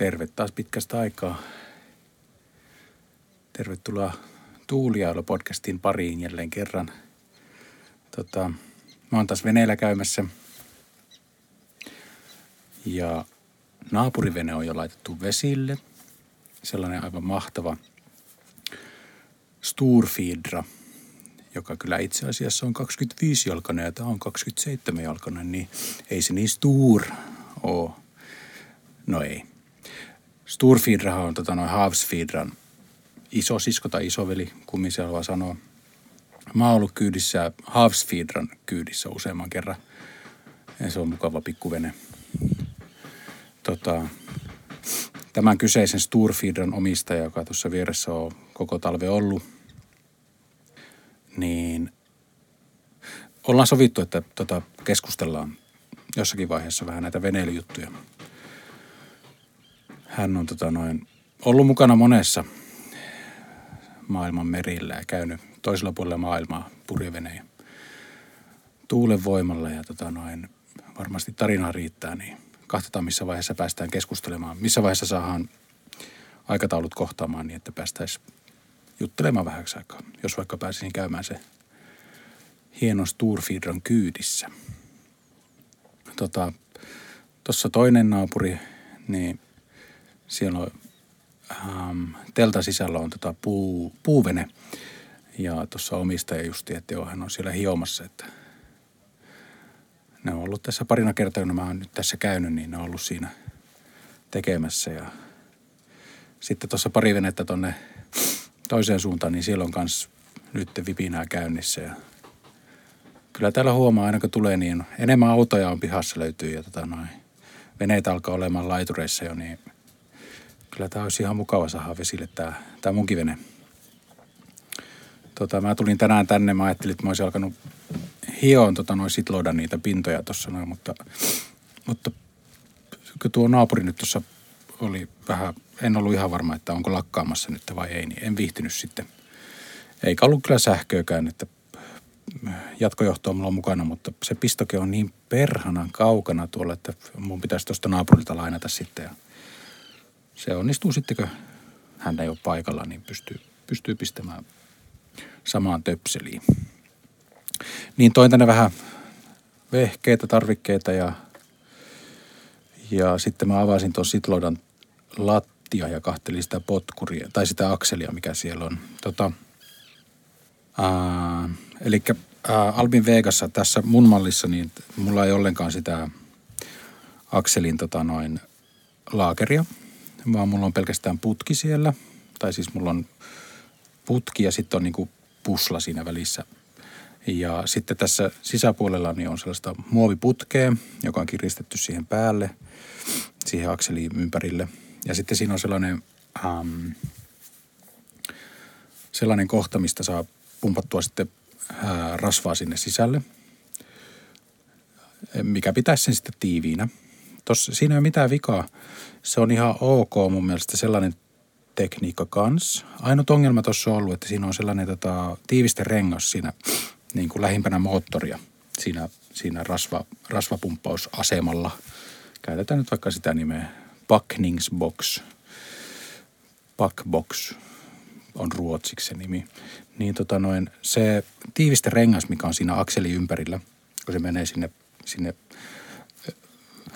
Terve taas pitkästä aikaa. Tervetuloa Tuuliailo-podcastin pariin jälleen kerran. Tota, mä oon taas veneellä käymässä. Ja naapurivene on jo laitettu vesille. Sellainen aivan mahtava Sturfidra, joka kyllä itse asiassa on 25-jalkainen ja tämä on 27-jalkainen, niin ei se niin Stur ole. No ei. Sturfidrahan on tota noin Havsfidran iso sisko tai isoveli, kummin se haluaa sanoa. Mä oon ollut kyydissä Havsfidran kyydissä useamman kerran. Ja se on mukava pikkuvene. Tota, tämän kyseisen Sturfidran omistaja, joka tuossa vieressä on koko talve ollut, niin ollaan sovittu, että tota, keskustellaan jossakin vaiheessa vähän näitä veneilyjuttuja. Hän on tota noin, ollut mukana monessa maailman merillä ja käynyt toisella puolella maailmaa purjeveneen tuulen voimalla ja tota noin, varmasti tarinaa riittää, niin katsotaan missä vaiheessa päästään keskustelemaan. Missä vaiheessa saadaan aikataulut kohtaamaan niin, että päästäisiin juttelemaan vähäksi aikaa. Jos vaikka pääsisin käymään se hieno Sturfidron kyydissä. Tuossa tota, toinen naapuri, niin siellä on ähm, teltan sisällä on tota puu, puuvene. Ja tuossa omistaja justi, että joo, hän on siellä hiomassa, että ne on ollut tässä parina kertaa, kun mä oon nyt tässä käynyt, niin ne on ollut siinä tekemässä. Ja sitten tuossa pari venettä tonne toiseen suuntaan, niin siellä on kans nyt vipinää käynnissä. Ja kyllä täällä huomaa, aina kun tulee, niin enemmän autoja on pihassa löytyy ja tota noin, veneitä alkaa olemaan laitureissa jo, niin kyllä tämä olisi ihan mukava saada vesille tämä, tämä munkin vene. Tota, mä tulin tänään tänne, mä ajattelin, että mä olisin alkanut hioon tota, noin sitloida niitä pintoja tuossa noin, mutta, mutta tuo naapuri nyt tuossa oli vähän, en ollut ihan varma, että onko lakkaamassa nyt vai ei, niin en viihtynyt sitten. Eikä ollut kyllä sähköäkään, että jatkojohto on mulla mukana, mutta se pistoke on niin perhanan kaukana tuolla, että mun pitäisi tuosta naapurilta lainata sitten. Ja se onnistuu sitten, kun hän ei ole paikalla, niin pystyy, pystyy pistämään samaan töpseliin. Niin toin tänne vähän vehkeitä, tarvikkeita ja, ja sitten mä avasin tuon sitloidan lattia ja kahtelin sitä potkuria, tai sitä akselia, mikä siellä on. Tota, eli Albin Vegassa tässä mun mallissa, niin mulla ei ollenkaan sitä akselin tota noin laakeria, vaan mulla on pelkästään putki siellä. Tai siis mulla on putki ja sitten on niinku pusla siinä välissä. Ja sitten tässä sisäpuolella niin on sellaista muoviputkea, joka on kiristetty siihen päälle, siihen akseliin ympärille. Ja sitten siinä on sellainen, ähm, sellainen kohta, mistä saa pumpattua sitten äh, rasvaa sinne sisälle, mikä pitäisi sen sitten tiiviinä. Tossa, siinä ei ole mitään vikaa. Se on ihan ok mun mielestä sellainen tekniikka kans. Ainut ongelma tuossa on ollut, että siinä on sellainen tota, tiiviste rengas siinä niin kuin lähimpänä moottoria siinä, siinä rasva, rasvapumppausasemalla. Käytetään nyt vaikka sitä nimeä Packningsbox. Packbox on ruotsiksi se nimi. Niin tota noin, se tiiviste rengas, mikä on siinä akseli ympärillä, kun se menee sinne, sinne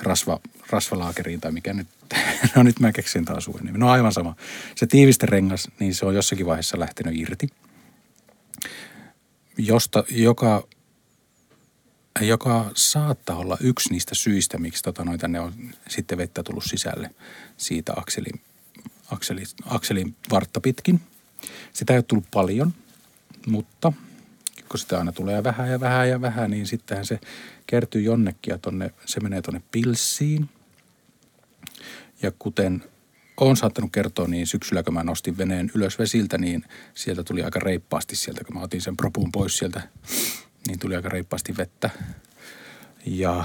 rasva, rasvalaakeriin tai mikä nyt, no nyt mä keksin taas uuden nimi. No aivan sama. Se tiiviste rengas, niin se on jossakin vaiheessa lähtenyt irti. Josta, joka, joka saattaa olla yksi niistä syistä, miksi tota noin, tänne on sitten vettä tullut sisälle siitä akselin, akselin, akselin vartta pitkin. Sitä ei ole tullut paljon, mutta kun sitä aina tulee vähän ja vähän ja vähän, niin sittenhän se kertyy jonnekin ja tonne, se menee tuonne pilssiin. Ja kuten olen saattanut kertoa, niin syksyllä kun mä nostin veneen ylös vesiltä, niin sieltä tuli aika reippaasti sieltä, kun mä otin sen propuun pois sieltä, niin tuli aika reippaasti vettä. Ja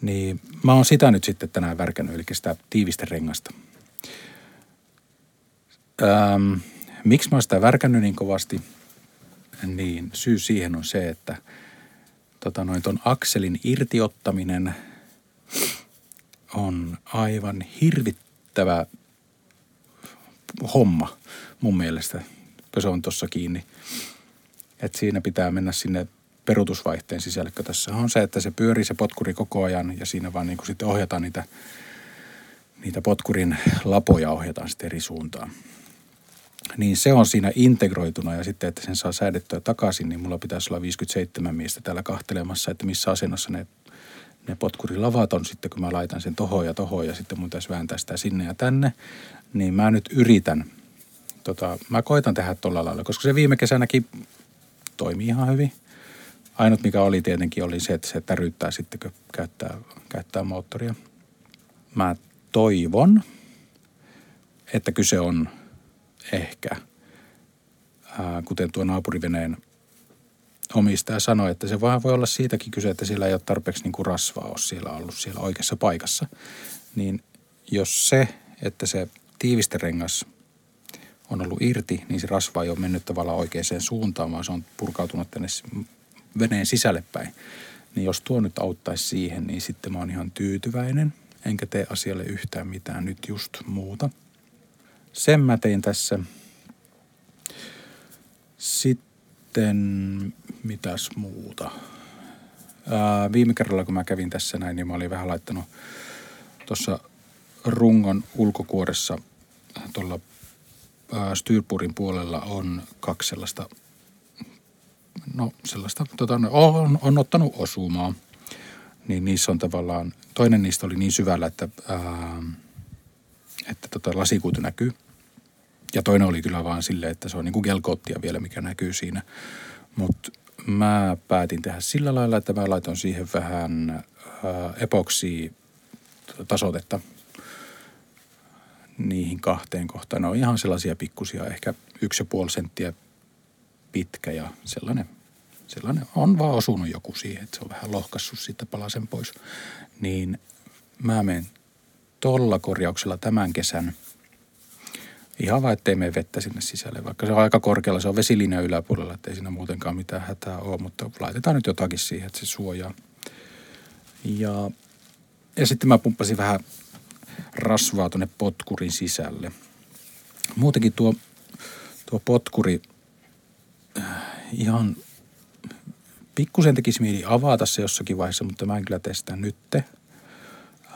niin mä oon sitä nyt sitten tänään värkännyt, eli sitä tiivistä rengasta. Ähm, miksi mä oon sitä värkännyt niin kovasti? Niin syy siihen on se, että tota noin, ton akselin irtiottaminen on aivan hirvittävän riittävä homma mun mielestä, kun se on tuossa kiinni. Et siinä pitää mennä sinne perutusvaihteen sisälle, kun tässä on se, että se pyörii se potkuri koko ajan ja siinä vaan niin sitten ohjataan niitä, niitä potkurin lapoja ohjataan sitten eri suuntaan. Niin se on siinä integroituna ja sitten, että sen saa säädettyä takaisin, niin mulla pitäisi olla 57 miestä täällä kahtelemassa, että missä asennossa ne, ne potkurilavat on sitten, kun mä laitan sen tohon ja tohon ja sitten mun pitäisi vääntää sitä sinne ja tänne. Niin mä nyt yritän, tota, mä koitan tehdä tuolla lailla, koska se viime kesänäkin toimii ihan hyvin. Ainut mikä oli tietenkin oli se, että se täryttää sitten, kun käyttää, käyttää moottoria. Mä toivon, että kyse on ehkä, ää, kuten tuo naapuriveneen omistaja sanoi, että se vaan voi olla siitäkin kyse, että siellä ei ole tarpeeksi niin kuin rasvaa ole siellä ollut siellä oikeassa paikassa. Niin jos se, että se tiivisterengas on ollut irti, niin se rasva ei ole mennyt tavallaan oikeaan suuntaan, vaan se on purkautunut tänne veneen sisälle päin. Niin jos tuo nyt auttaisi siihen, niin sitten mä oon ihan tyytyväinen, enkä tee asialle yhtään mitään nyt just muuta. Sen mä tein tässä. Sitten mitäs muuta? Ää, viime kerralla, kun mä kävin tässä näin, niin mä olin vähän laittanut tuossa rungon ulkokuoressa tuolla Styrpurin puolella on kaksi sellaista, no sellaista, tota, on, on ottanut osumaa. Niin niissä on tavallaan, toinen niistä oli niin syvällä, että, ää, että tota lasikuitu näkyy. Ja toinen oli kyllä vaan silleen, että se on niin kuin vielä, mikä näkyy siinä. Mutta mä päätin tehdä sillä lailla, että mä laitan siihen vähän ää, epoksia tasotetta niihin kahteen kohtaan. Ne on ihan sellaisia pikkusia, ehkä yksi ja puoli senttiä pitkä ja sellainen, sellainen on vaan osunut joku siihen, että se on vähän lohkassut sitten palasen pois. Niin mä menen tolla korjauksella tämän kesän Ihan vaan, ettei mene vettä sinne sisälle, vaikka se on aika korkealla, se on vesilinja yläpuolella, ettei siinä muutenkaan mitään hätää ole, mutta laitetaan nyt jotakin siihen, että se suojaa. Ja, ja sitten mä pumppasin vähän rasvaa tuonne potkurin sisälle. Muutenkin tuo, tuo potkuri äh, ihan pikkusen tekisi mieli avata se jossakin vaiheessa, mutta mä en kyllä testaa nytte.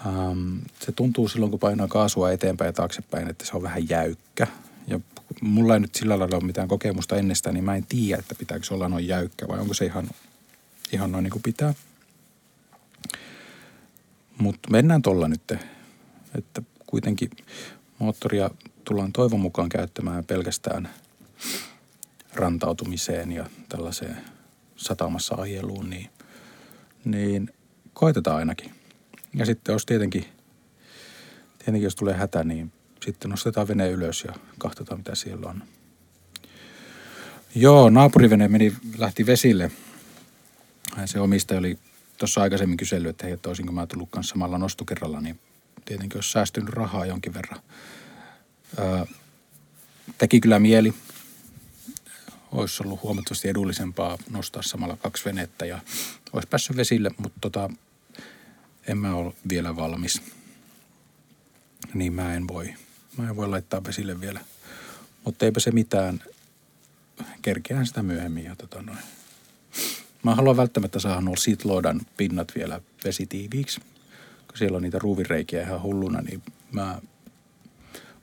Ähm, se tuntuu silloin, kun painaa kaasua eteenpäin ja taaksepäin, että se on vähän jäykkä. Ja mulla ei nyt sillä lailla ole mitään kokemusta ennestään, niin mä en tiedä, että pitääkö se olla noin jäykkä vai onko se ihan, ihan noin niin kuin pitää. Mutta mennään tuolla nyt että kuitenkin moottoria tullaan toivon mukaan käyttämään pelkästään rantautumiseen ja tällaiseen satamassa ajeluun, niin, niin koitetaan ainakin. Ja sitten jos tietenkin, tietenkin jos tulee hätä, niin sitten nostetaan vene ylös ja katsotaan mitä siellä on. Joo, naapurivene meni, lähti vesille. Se omistaja oli tuossa aikaisemmin kysellyt, että hei, että olisinko mä tullut kanssa samalla nostokerralla, niin tietenkin olisi säästynyt rahaa jonkin verran. Öö, teki kyllä mieli. Olisi ollut huomattavasti edullisempaa nostaa samalla kaksi venettä ja olisi päässyt vesille, mutta tota, en mä ole vielä valmis. Niin mä en voi. Mä en voi laittaa vesille vielä. Mutta eipä se mitään. Kerkeään sitä myöhemmin ja tota noin. Mä haluan välttämättä saada nuo sitloodan pinnat vielä vesitiiviiksi kun siellä on niitä ruuvireikiä ihan hulluna, niin mä,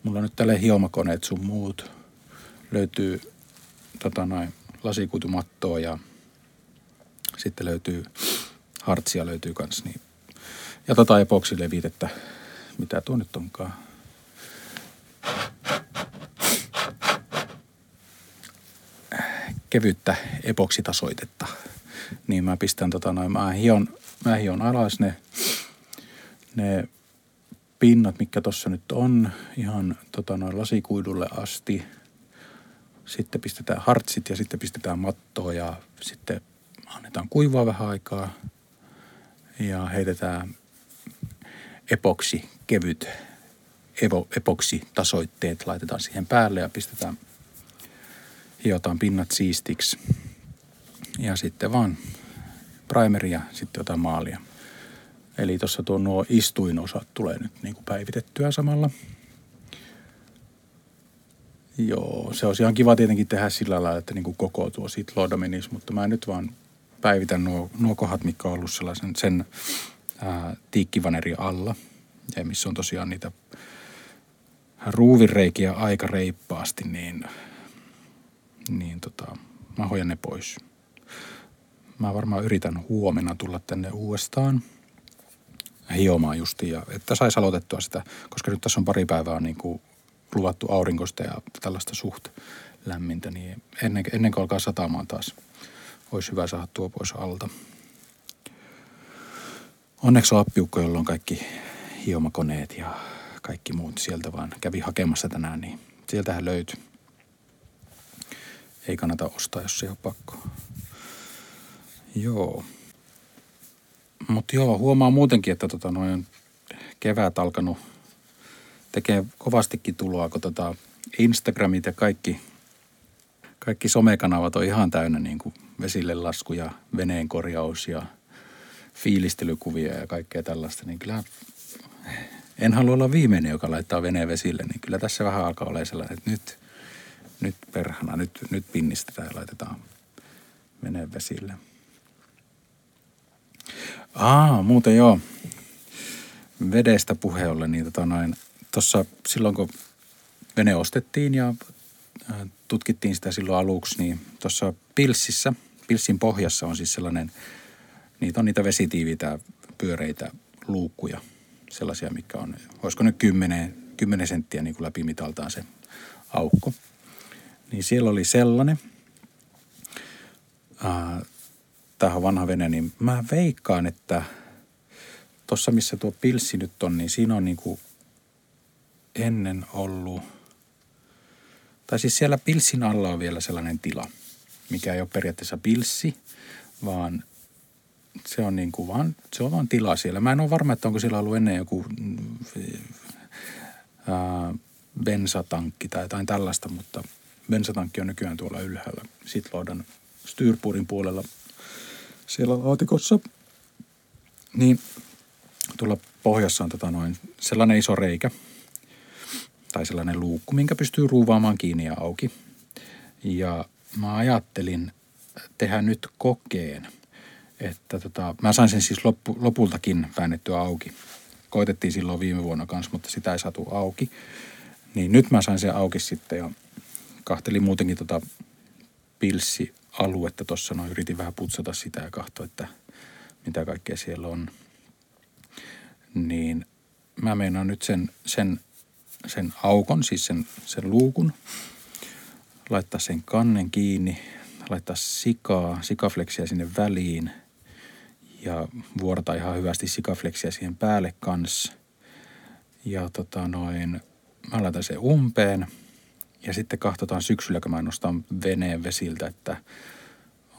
mulla on nyt tälle hiomakoneet sun muut. Löytyy tota noin, lasikuitumattoa ja sitten löytyy hartsia löytyy kans. Niin. Ja tota epoksilevitettä, mitä tuo nyt onkaan. kevyttä epoksitasoitetta. Niin mä pistän tota noin, mä hion, mä hion alas ne ne pinnat, mikä tuossa nyt on, ihan tota noin lasikuidulle asti. Sitten pistetään hartsit ja sitten pistetään mattoa ja sitten annetaan kuivaa vähän aikaa. Ja heitetään epoksi, kevyt evo, epoksi tasoitteet laitetaan siihen päälle ja pistetään, hiotaan pinnat siistiksi. Ja sitten vaan primeria, sitten jotain maalia. Eli tuossa tuo nuo istuinosat tulee nyt niin kuin päivitettyä samalla. Joo, se olisi ihan kiva tietenkin tehdä sillä lailla, että niin kuin koko tuo menisi, mutta mä nyt vaan päivitän nuo, nuo kohdat, mitkä on ollut sellaisen sen ää, tiikkivaneri alla, ja missä on tosiaan niitä ruuvireikiä aika reippaasti, niin, niin tota, mä hoidan ne pois. Mä varmaan yritän huomenna tulla tänne uudestaan hiomaan justiin, ja että saisi aloitettua sitä, koska nyt tässä on pari päivää niin kuin luvattu aurinkosta ja tällaista suht lämmintä, niin ennen, ennen kuin alkaa satamaan taas, olisi hyvä saada tuo pois alta. Onneksi on appiukko, jolla on kaikki hiomakoneet ja kaikki muut sieltä vaan kävi hakemassa tänään, niin sieltähän löytyy. Ei kannata ostaa, jos ei ole pakko. Joo. Mutta joo, huomaa muutenkin, että tota noin kevät alkanut tekee kovastikin tuloa, kun tota Instagramit ja kaikki, kaikki somekanavat on ihan täynnä niin kuin vesille lasku ja veneen korjaus ja fiilistelykuvia ja kaikkea tällaista, niin kyllä en halua olla viimeinen, joka laittaa veneen vesille, niin kyllä tässä vähän alkaa olla sellainen, että nyt, nyt perhana, nyt, nyt pinnistetään ja laitetaan veneen vesille. Aa, muuten joo. Vedestä puheolle, niin tota noin, tuossa silloin kun vene ostettiin ja tutkittiin sitä silloin aluksi, niin tuossa pilssissä, pilssin pohjassa on siis sellainen, niitä on niitä vesitiiviitä pyöreitä luukkuja, sellaisia, mikä on, olisiko nyt 10, 10 senttiä niin kuin läpimitaltaan se aukko. Niin siellä oli sellainen, tähän vanha vene, niin mä veikkaan, että tuossa missä tuo pilssi nyt on, niin siinä on niin kuin ennen ollut, tai siis siellä pilssin alla on vielä sellainen tila, mikä ei ole periaatteessa pilssi, vaan se on niin kuin vaan, se on vaan tila siellä. Mä en ole varma, että onko siellä ollut ennen joku ää, bensatankki tai jotain tällaista, mutta bensatankki on nykyään tuolla ylhäällä Sitloudan Styrpurin puolella siellä laatikossa. Niin tuolla pohjassa on tota noin sellainen iso reikä tai sellainen luukku, minkä pystyy ruuvaamaan kiinni ja auki. Ja mä ajattelin tehdä nyt kokeen, että tota, mä sain sen siis loppu, lopultakin väännettyä auki. Koitettiin silloin viime vuonna kanssa, mutta sitä ei saatu auki. Niin nyt mä sain sen auki sitten ja kahtelin muutenkin tota pilssialuetta tuossa. No yritin vähän putsata sitä ja katsoa, että mitä kaikkea siellä on. Niin mä meinaan nyt sen, sen, sen aukon, siis sen, sen luukun, laittaa sen kannen kiinni, laittaa sikaa, sikafleksiä sinne väliin ja vuorata ihan hyvästi sikafleksiä siihen päälle kanssa. Ja tota noin, mä laitan sen umpeen ja sitten katsotaan syksyllä, kun mä nostan veneen vesiltä, että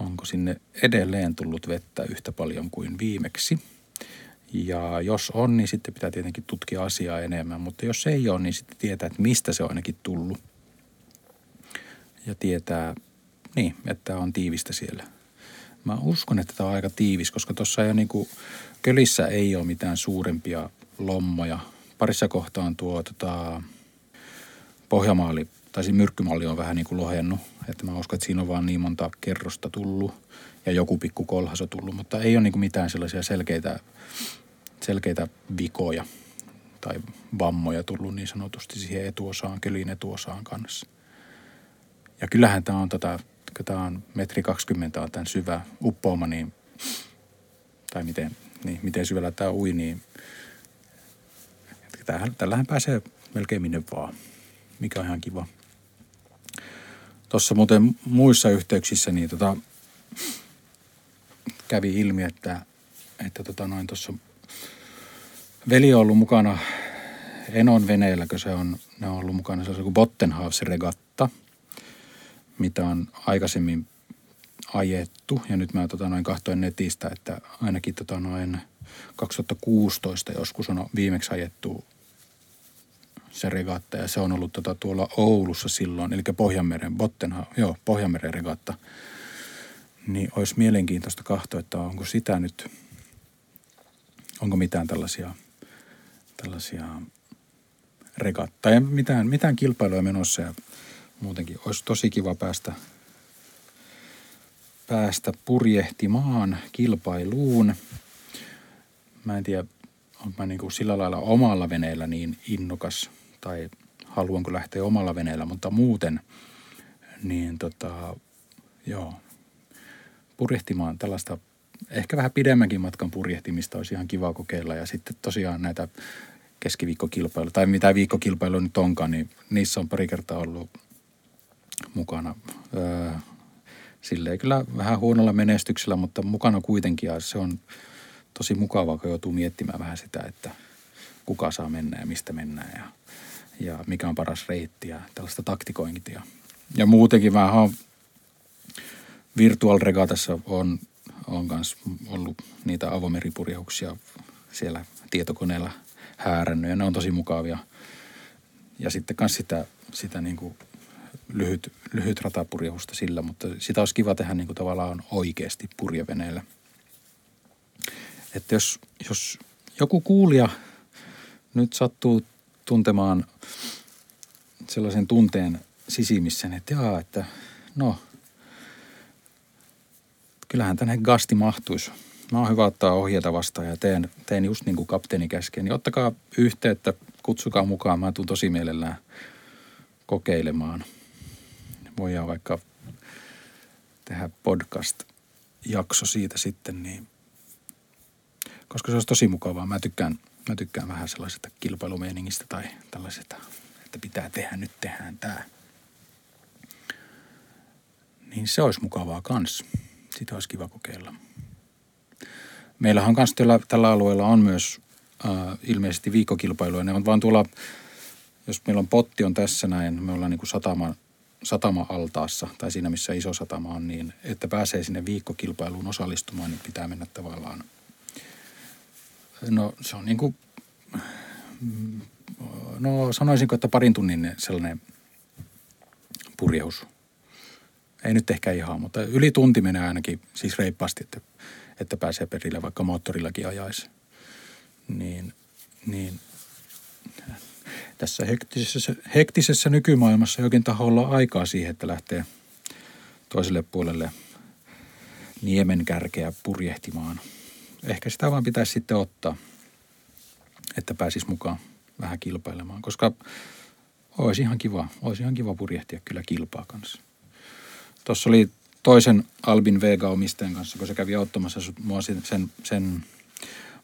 onko sinne edelleen tullut vettä yhtä paljon kuin viimeksi. Ja jos on, niin sitten pitää tietenkin tutkia asiaa enemmän, mutta jos ei ole, niin sitten tietää, että mistä se on ainakin tullut. Ja tietää, niin, että on tiivistä siellä. Mä uskon, että tämä on aika tiivis, koska tuossa ei niin kuin, kölissä ei ole mitään suurempia lommoja. Parissa kohtaa on tuo tota, pohjamaali, tai siinä myrkkymalli on vähän niin kuin lohennut. Että mä uskon, että siinä on vaan niin monta kerrosta tullut ja joku pikku kolhas on tullut, mutta ei ole niin kuin mitään sellaisia selkeitä, selkeitä vikoja tai vammoja tullut niin sanotusti siihen etuosaan, kölin etuosaan kanssa. Ja kyllähän tämä on tätä, kun tämä on metri 20 on tämän syvä uppouma, niin, tai miten, niin, miten syvällä tämä ui, niin tämähän, tällähän pääsee melkein minne vaan, mikä on ihan kiva. Tuossa muuten muissa yhteyksissä niin tota, kävi ilmi, että, että tota noin tuossa veli on ollut mukana Enon veneellä, kun se on, ne on ollut mukana se on kuin Bottenhaus-regatta, mitä on aikaisemmin ajettu. Ja nyt mä tota noin kahtoin netistä, että ainakin tota noin 2016 joskus on viimeksi ajettu se regatta ja se on ollut tota tuolla Oulussa silloin, eli Pohjanmeren, Bottenha, joo, Pohjanmeren regatta. Niin olisi mielenkiintoista kahtoa, että onko sitä nyt, onko mitään tällaisia, tällaisia regatta, ja mitään, mitään kilpailuja menossa ja muutenkin olisi tosi kiva päästä, päästä purjehtimaan kilpailuun. Mä en tiedä, onko mä niin kuin sillä lailla omalla veneellä niin innokas tai haluanko lähteä omalla veneellä, mutta muuten niin tota, joo, purjehtimaan tällaista ehkä vähän pidemmänkin matkan purjehtimista olisi ihan kiva kokeilla. Ja sitten tosiaan näitä keskiviikkokilpailuja, tai mitä viikkokilpailuja nyt onkaan, niin niissä on pari kertaa ollut mukana. Silleen kyllä vähän huonolla menestyksellä, mutta mukana kuitenkin. Ja se on tosi mukavaa, kun joutuu miettimään vähän sitä, että kuka saa mennä ja mistä mennään ja, ja mikä on paras reitti ja tällaista taktikointia. Ja muutenkin vähän Virtual Regatassa on, on myös ollut niitä avomeripurjeuksia siellä tietokoneella häärännyt ja ne on tosi mukavia. Ja sitten myös sitä, sitä niin kuin lyhyt, lyhyt ratapurjehusta sillä, mutta sitä olisi kiva tehdä niin kuin tavallaan oikeasti purjeveneellä. Että jos, jos joku kuulija nyt sattuu tuntemaan sellaisen tunteen sisimissä, että jaa, että no, kyllähän tänne gasti mahtuisi. Mä oon hyvä ottaa ohjeita vastaan ja teen, teen just niin kuin kapteeni käskee. Niin ottakaa yhteyttä, kutsukaa mukaan. Mä tuun tosi mielellään kokeilemaan. Voidaan vaikka tehdä podcast-jakso siitä sitten, niin koska se olisi tosi mukavaa. Mä tykkään, mä tykkään vähän sellaisesta kilpailumeeningistä tai tällaisesta, että pitää tehdä, nyt tehdään tämä. Niin se olisi mukavaa kans. Sitä olisi kiva kokeilla. Meillähän kanssa tällä, tällä alueella on myös äh, ilmeisesti viikkokilpailuja. Ne on vaan tuolla, jos meillä on potti on tässä näin, me ollaan niin kuin satama, satama-altaassa tai siinä missä iso satama on, niin että pääsee sinne viikkokilpailuun osallistumaan, niin pitää mennä tavallaan. No se on niin kuin, no sanoisinko, että parin tunnin sellainen purjehus. Ei nyt ehkä ihan, mutta yli tunti menee ainakin siis reippaasti, että että pääsee perille, vaikka moottorillakin ajaisi. Niin, niin tässä hektisessä, hektisessä nykymaailmassa jokin taho olla aikaa siihen, että lähtee toiselle puolelle niemen kärkeä purjehtimaan. Ehkä sitä vaan pitäisi sitten ottaa, että pääsis mukaan vähän kilpailemaan, koska olisi ihan kiva, olisi ihan kiva purjehtia kyllä kilpaa kanssa. Tuossa oli toisen Albin Vega-omistajan kanssa, kun se kävi auttamassa mua sen, sen, sen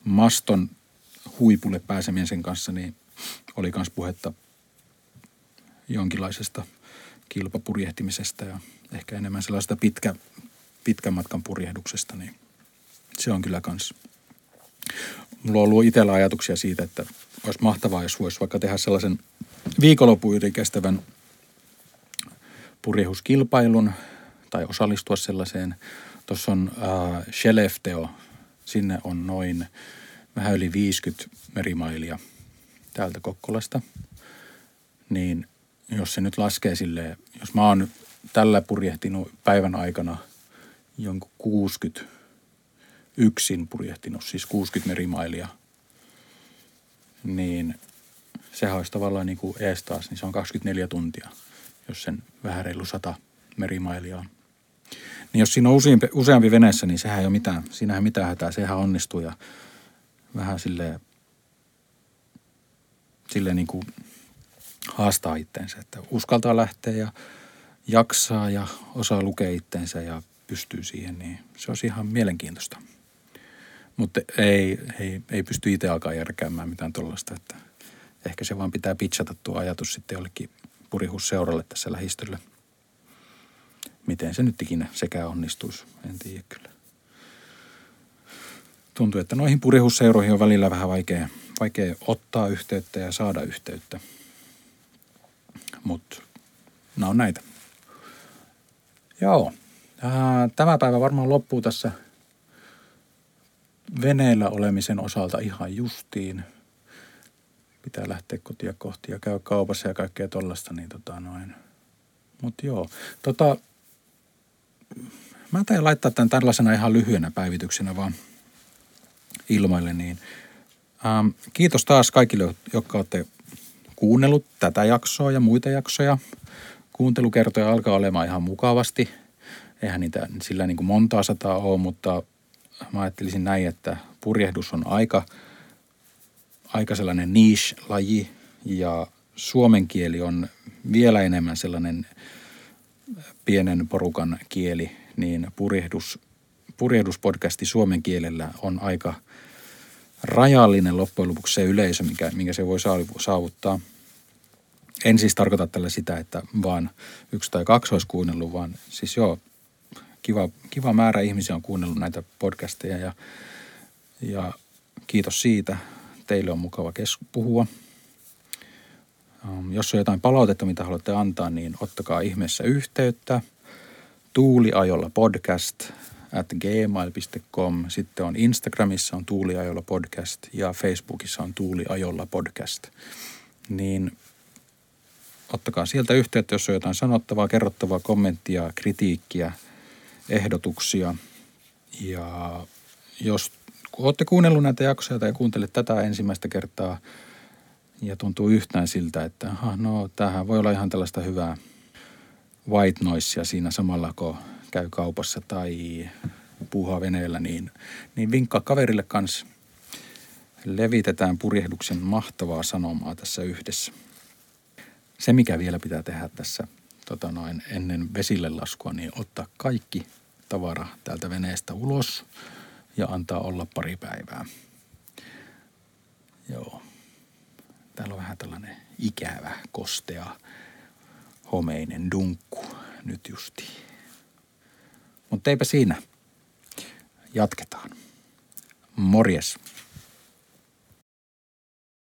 maston huipulle pääsemisen kanssa, niin oli myös puhetta jonkinlaisesta kilpapurjehtimisesta ja ehkä enemmän sellaista pitkä, pitkän matkan purjehduksesta, niin se on kyllä kans. Mulla on ollut itsellä ajatuksia siitä, että olisi mahtavaa, jos voisi vaikka tehdä sellaisen viikonlopun kestävän purjehuskilpailun – tai osallistua sellaiseen. Tuossa on äh, Shelefteo, sinne on noin vähän yli 50 merimailia täältä Kokkolasta. Niin jos se nyt laskee silleen, jos mä oon tällä purjehtinut päivän aikana jonkun 60 yksin purjehtinut, siis 60 merimailia, niin sehän olisi tavallaan niin kuin ees taas, niin se on 24 tuntia, jos sen vähän reilu 100 merimailia on. Niin jos siinä on useampi, useampi veneessä, niin sehän ei ole mitään, siinähän mitään hätää, sehän onnistuu ja vähän silleen, silleen niin kuin haastaa itteensä, että uskaltaa lähteä ja jaksaa ja osaa lukea itteensä ja pystyy siihen, niin se on ihan mielenkiintoista. Mutta ei, ei, ei pysty itse alkaa järkäämään mitään tuollaista, että ehkä se vaan pitää pitchata tuo ajatus sitten jollekin purihusseuralle tässä lähistöllä – miten se nyt ikinä sekä onnistuisi, en tiedä kyllä. Tuntuu, että noihin purihusseuroihin on välillä vähän vaikea, vaikea ottaa yhteyttä ja saada yhteyttä. Mutta nämä on näitä. Joo. Tämä päivä varmaan loppuu tässä veneellä olemisen osalta ihan justiin. Pitää lähteä kotia kohti ja käy kaupassa ja kaikkea tollasta, niin tota noin. Mutta joo, tota, mä tain laittaa tämän tällaisena ihan lyhyenä päivityksenä vaan ilmoille, niin ähm, kiitos taas kaikille, jotka olette kuunnellut tätä jaksoa ja muita jaksoja. Kuuntelukertoja alkaa olemaan ihan mukavasti. Eihän niitä sillä niin kuin montaa sataa ole, mutta mä ajattelisin näin, että purjehdus on aika, aika sellainen niche-laji ja suomen kieli on vielä enemmän sellainen pienen porukan kieli, niin purjehdus, purjehduspodcasti suomen kielellä on aika rajallinen loppujen lopuksi se yleisö, minkä, minkä se voi saavuttaa. En siis tarkoita tällä sitä, että vaan yksi tai kaksi olisi kuunnellut, vaan siis joo, kiva, kiva määrä ihmisiä on kuunnellut näitä podcasteja ja, ja kiitos siitä. Teille on mukava kes- puhua. Um, jos on jotain palautetta, mitä haluatte antaa, niin ottakaa ihmeessä yhteyttä. Tuuliajolla podcast at gmail.com. Sitten on Instagramissa on Tuuliajolla podcast ja Facebookissa on Tuuliajolla podcast. Niin ottakaa sieltä yhteyttä, jos on jotain sanottavaa, kerrottavaa, kommenttia, kritiikkiä, ehdotuksia. Ja jos olette kuunnellut näitä jaksoja tai kuuntelet tätä ensimmäistä kertaa – ja tuntuu yhtään siltä, että aha, no tämähän voi olla ihan tällaista hyvää white noisea siinä samalla, kun käy kaupassa tai puuhaa veneellä, niin, niin vinkkaa kaverille kanssa. Levitetään purjehduksen mahtavaa sanomaa tässä yhdessä. Se, mikä vielä pitää tehdä tässä tota noin, ennen vesille laskua, niin ottaa kaikki tavara täältä veneestä ulos ja antaa olla pari päivää. Joo. Täällä on vähän tällainen ikävä, kostea, homeinen dunkku nyt justi. Mutta eipä siinä. Jatketaan. Morjes.